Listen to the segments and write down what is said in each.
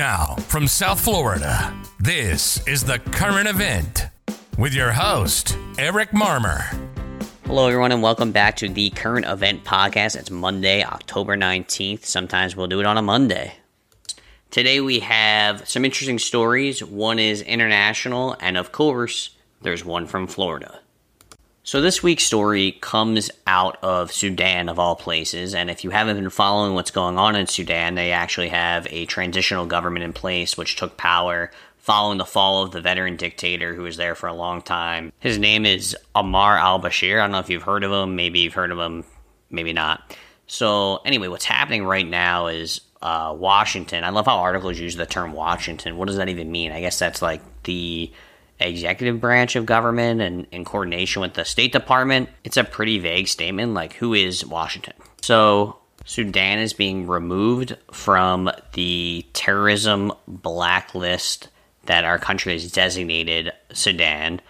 Now, from South Florida, this is the current event with your host, Eric Marmer. Hello, everyone, and welcome back to the current event podcast. It's Monday, October 19th. Sometimes we'll do it on a Monday. Today we have some interesting stories. One is international, and of course, there's one from Florida. So, this week's story comes out of Sudan, of all places. And if you haven't been following what's going on in Sudan, they actually have a transitional government in place which took power following the fall of the veteran dictator who was there for a long time. His name is Omar al Bashir. I don't know if you've heard of him. Maybe you've heard of him, maybe not. So, anyway, what's happening right now is uh, Washington. I love how articles use the term Washington. What does that even mean? I guess that's like the executive branch of government and in coordination with the State Department. It's a pretty vague statement like who is Washington? So Sudan is being removed from the terrorism blacklist that our country has designated Sudan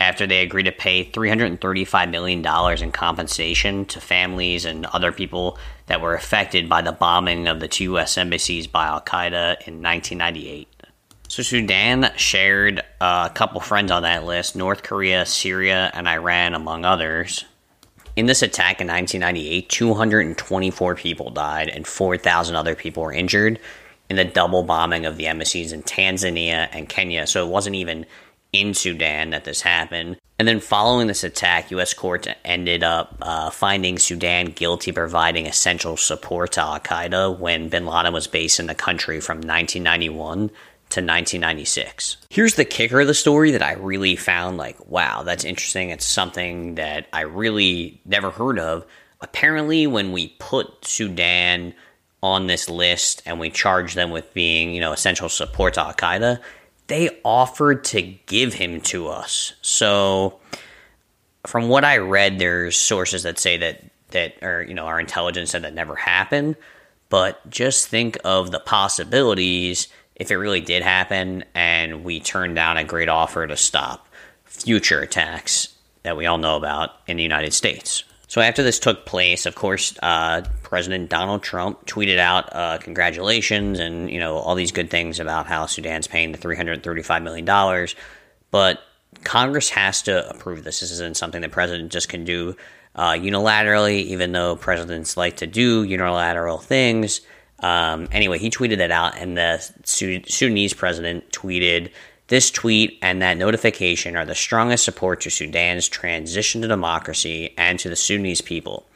after they agreed to pay $335 million in compensation to families and other people that were affected by the bombing of the two U.S. embassies by Al Qaeda in 1998. So Sudan shared a couple friends on that list North Korea, Syria, and Iran, among others. In this attack in 1998, 224 people died and 4,000 other people were injured in the double bombing of the embassies in Tanzania and Kenya. So it wasn't even in Sudan that this happened. And then following this attack, U.S. courts ended up uh, finding Sudan guilty providing essential support to Al Qaeda when bin Laden was based in the country from 1991 to 1996. Here's the kicker of the story that I really found like, wow, that's interesting. It's something that I really never heard of. Apparently, when we put Sudan on this list and we charged them with being, you know, essential support to Al Qaeda, they offered to give him to us. So, from what I read, there's sources that say that that or you know our intelligence said that never happened. But just think of the possibilities if it really did happen and we turned down a great offer to stop future attacks that we all know about in the United States. So after this took place, of course, uh, President Donald Trump tweeted out uh, congratulations and you know all these good things about how Sudan's paying the 335 million dollars, but Congress has to approve this. This isn't something the president just can do uh, unilaterally, even though presidents like to do unilateral things. Um, anyway, he tweeted that out, and the Sudanese president tweeted this tweet and that notification are the strongest support to Sudan's transition to democracy and to the Sudanese people.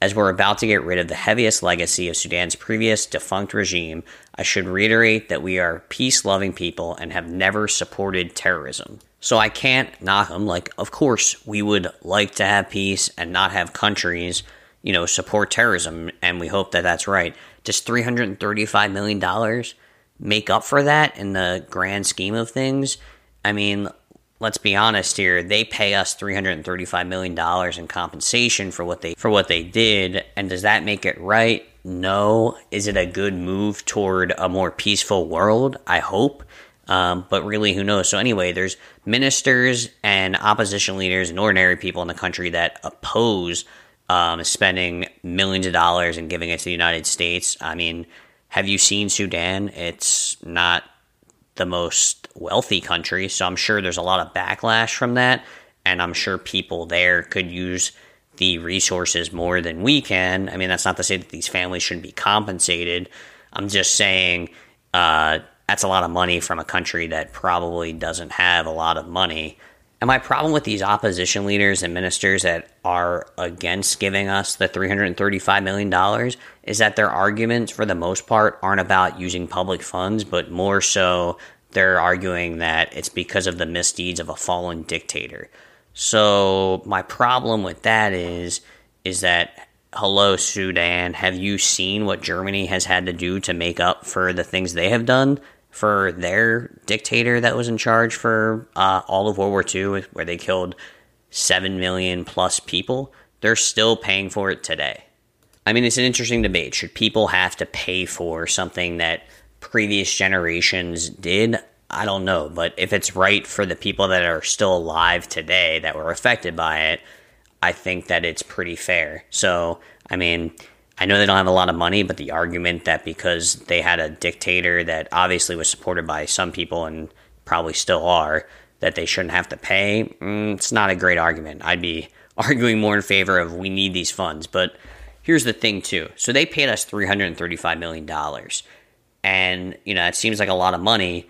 As we're about to get rid of the heaviest legacy of Sudan's previous defunct regime, I should reiterate that we are peace loving people and have never supported terrorism. So I can't knock them. Like, of course, we would like to have peace and not have countries, you know, support terrorism, and we hope that that's right. Does $335 million make up for that in the grand scheme of things? I mean, let's be honest here. They pay us $335 million in compensation for what they for what they did, and does that make it right? No. Is it a good move toward a more peaceful world? I hope. Um, but really, who knows? So, anyway, there's ministers and opposition leaders and ordinary people in the country that oppose um, spending millions of dollars and giving it to the United States. I mean, have you seen Sudan? It's not the most wealthy country, so I'm sure there's a lot of backlash from that, and I'm sure people there could use the resources more than we can. I mean, that's not to say that these families shouldn't be compensated. I'm just saying uh, that's a lot of money from a country that probably doesn't have a lot of money. And my problem with these opposition leaders and ministers that are against giving us the $335 million is that their arguments, for the most part, aren't about using public funds, but more so they're arguing that it's because of the misdeeds of a fallen dictator. So my problem with that is is that hello Sudan, have you seen what Germany has had to do to make up for the things they have done? For their dictator that was in charge for uh, all of World War II, where they killed 7 million plus people, they're still paying for it today. I mean, it's an interesting debate. Should people have to pay for something that previous generations did? I don't know. But if it's right for the people that are still alive today that were affected by it, I think that it's pretty fair. So, I mean, I know they don't have a lot of money, but the argument that because they had a dictator that obviously was supported by some people and probably still are, that they shouldn't have to pay, mm, it's not a great argument. I'd be arguing more in favor of we need these funds. But here's the thing, too. So they paid us $335 million. And, you know, it seems like a lot of money,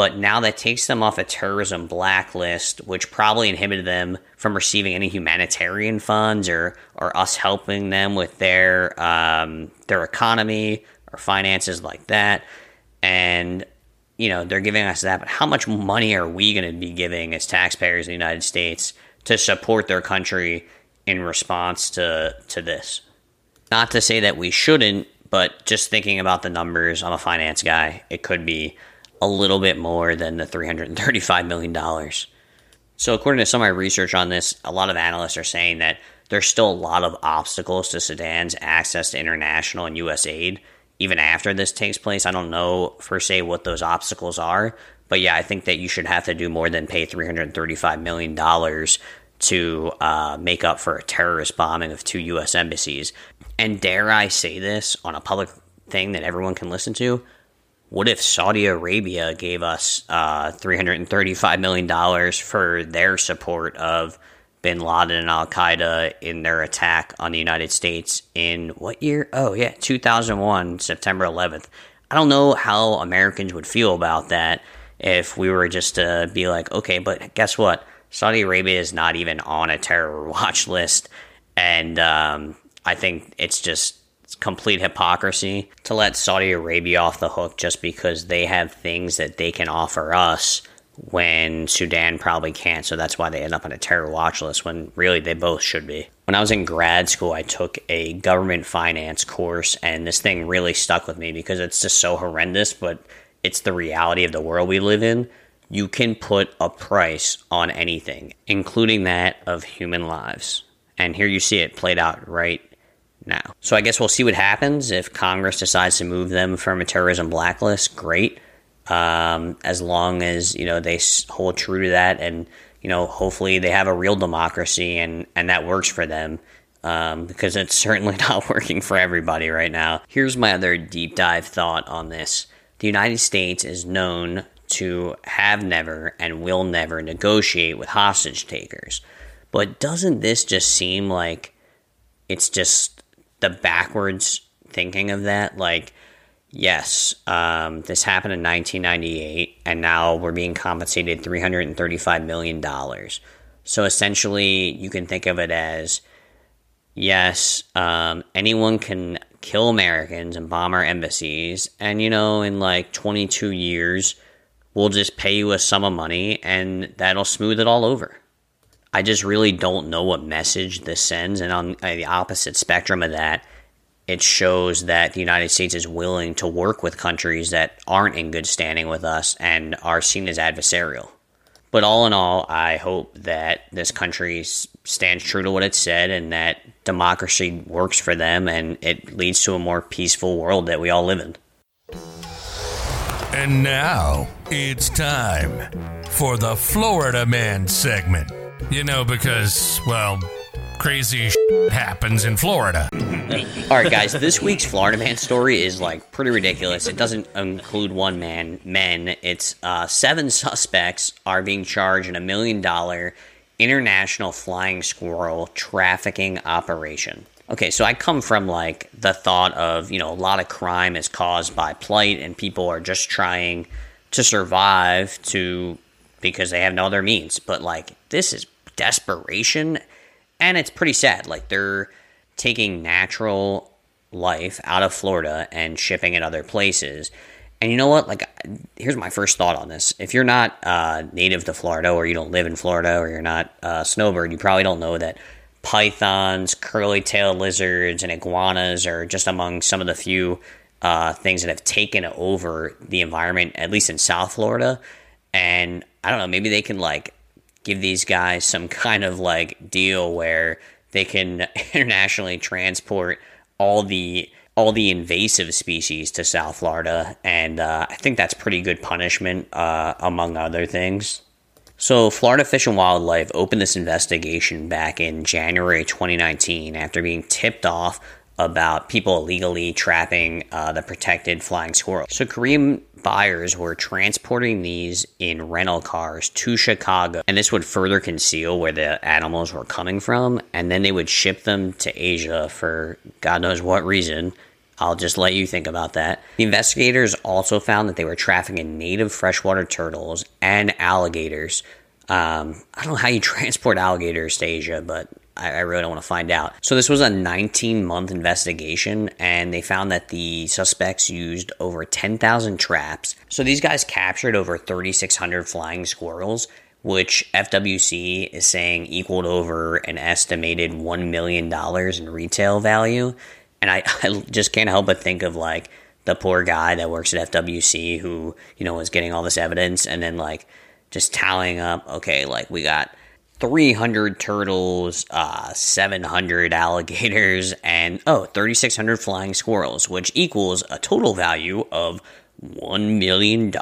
but now that takes them off a terrorism blacklist, which probably inhibited them from receiving any humanitarian funds or, or us helping them with their um, their economy or finances like that. And you know they're giving us that, but how much money are we going to be giving as taxpayers in the United States to support their country in response to to this? Not to say that we shouldn't, but just thinking about the numbers, I'm a finance guy. It could be a little bit more than the $335 million. So, according to some of my research on this, a lot of analysts are saying that there's still a lot of obstacles to Sudan's access to international and U.S. aid, even after this takes place. I don't know per se what those obstacles are, but yeah, I think that you should have to do more than pay $335 million to uh, make up for a terrorist bombing of two U.S. embassies. And dare I say this on a public thing that everyone can listen to? What if Saudi Arabia gave us uh, $335 million for their support of bin Laden and Al Qaeda in their attack on the United States in what year? Oh, yeah, 2001, September 11th. I don't know how Americans would feel about that if we were just to be like, okay, but guess what? Saudi Arabia is not even on a terror watch list. And um, I think it's just complete hypocrisy to let Saudi Arabia off the hook just because they have things that they can offer us when Sudan probably can't. So that's why they end up on a terror watch list when really they both should be. When I was in grad school, I took a government finance course, and this thing really stuck with me because it's just so horrendous, but it's the reality of the world we live in. You can put a price on anything, including that of human lives. And here you see it played out right now. So I guess we'll see what happens if Congress decides to move them from a terrorism blacklist. Great, um, as long as you know they hold true to that, and you know hopefully they have a real democracy and and that works for them. Um, because it's certainly not working for everybody right now. Here's my other deep dive thought on this. The United States is known to have never and will never negotiate with hostage takers. But doesn't this just seem like it's just the backwards thinking of that. Like, yes, um, this happened in 1998, and now we're being compensated $335 million. So essentially, you can think of it as yes, um, anyone can kill Americans and bomb our embassies, and you know, in like 22 years, we'll just pay you a sum of money, and that'll smooth it all over. I just really don't know what message this sends. And on uh, the opposite spectrum of that, it shows that the United States is willing to work with countries that aren't in good standing with us and are seen as adversarial. But all in all, I hope that this country stands true to what it said and that democracy works for them and it leads to a more peaceful world that we all live in. And now it's time for the Florida Man segment. You know, because, well, crazy happens in Florida. All right, guys, this week's Florida man story is like pretty ridiculous. It doesn't include one man, men. It's uh, seven suspects are being charged in a million dollar international flying squirrel trafficking operation. Okay, so I come from like the thought of, you know, a lot of crime is caused by plight and people are just trying to survive to because they have no other means. But like this is desperation and it's pretty sad. Like they're taking natural life out of Florida and shipping it other places. And you know what? Like, here's my first thought on this. If you're not uh, native to Florida, or you don't live in Florida, or you're not a uh, snowbird, you probably don't know that pythons, curly-tailed lizards, and iguanas are just among some of the few uh, things that have taken over the environment, at least in South Florida. And I don't know, maybe they can like give these guys some kind of like deal where they can internationally transport all the all the invasive species to South Florida, and uh, I think that's pretty good punishment, uh, among other things. So, Florida Fish and Wildlife opened this investigation back in January 2019 after being tipped off about people illegally trapping uh, the protected flying squirrel. So Korean buyers were transporting these in rental cars to Chicago, and this would further conceal where the animals were coming from, and then they would ship them to Asia for God knows what reason. I'll just let you think about that. The investigators also found that they were trafficking native freshwater turtles and alligators. Um, I don't know how you transport alligators to Asia, but I, I really don't want to find out. So this was a 19 month investigation, and they found that the suspects used over 10,000 traps. So these guys captured over 3,600 flying squirrels which FWC is saying equaled over an estimated $1 million in retail value. And I, I just can't help but think of like the poor guy that works at FWC who, you know, was getting all this evidence and then like just tallying up, okay, like we got 300 turtles, uh, 700 alligators, and oh, 3,600 flying squirrels, which equals a total value of $1 million.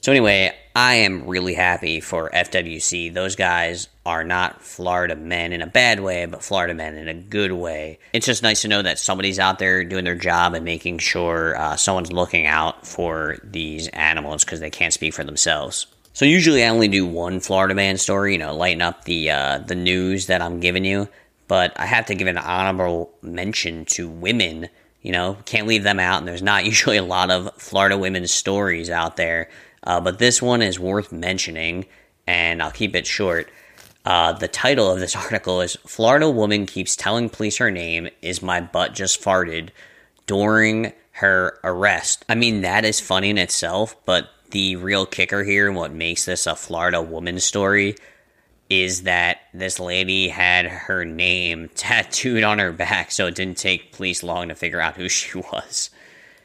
So, anyway, I am really happy for FWC. Those guys are not Florida men in a bad way, but Florida men in a good way. It's just nice to know that somebody's out there doing their job and making sure uh, someone's looking out for these animals because they can't speak for themselves. So usually I only do one Florida man story, you know, lighten up the uh, the news that I'm giving you. But I have to give an honorable mention to women. You know, can't leave them out. And there's not usually a lot of Florida women's stories out there. Uh, but this one is worth mentioning, and I'll keep it short. Uh, the title of this article is Florida woman keeps telling police her name is my butt just farted during her arrest. I mean, that is funny in itself, but the real kicker here and what makes this a Florida woman story is that this lady had her name tattooed on her back, so it didn't take police long to figure out who she was.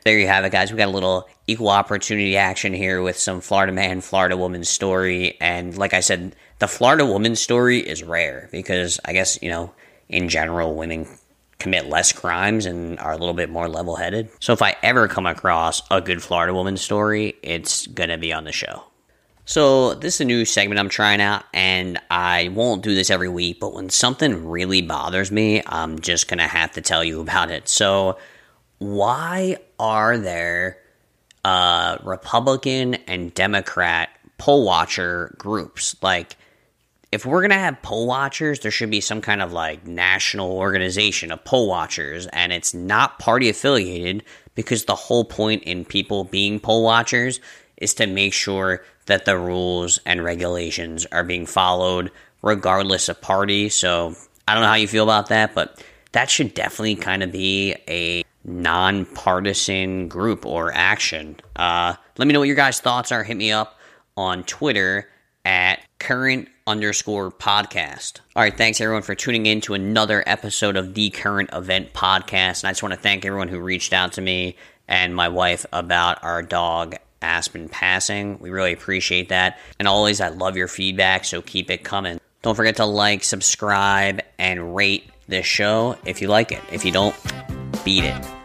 There you have it, guys. We got a little equal opportunity action here with some Florida man, Florida woman story. And like I said, the Florida woman story is rare because I guess, you know, in general, women commit less crimes and are a little bit more level headed. So if I ever come across a good Florida woman story, it's going to be on the show. So this is a new segment I'm trying out, and I won't do this every week, but when something really bothers me, I'm just going to have to tell you about it. So, why are there uh, Republican and Democrat poll watcher groups? Like, if we're going to have poll watchers, there should be some kind of like national organization of poll watchers, and it's not party affiliated because the whole point in people being poll watchers is to make sure that the rules and regulations are being followed regardless of party. So I don't know how you feel about that, but that should definitely kind of be a nonpartisan group or action. Uh, let me know what your guys' thoughts are. Hit me up on Twitter at current underscore podcast. All right, thanks everyone for tuning in to another episode of the Current Event Podcast. And I just want to thank everyone who reached out to me and my wife about our dog Aspen passing. We really appreciate that. And always, I love your feedback, so keep it coming. Don't forget to like, subscribe, and rate this show if you like it. If you don't, beat it.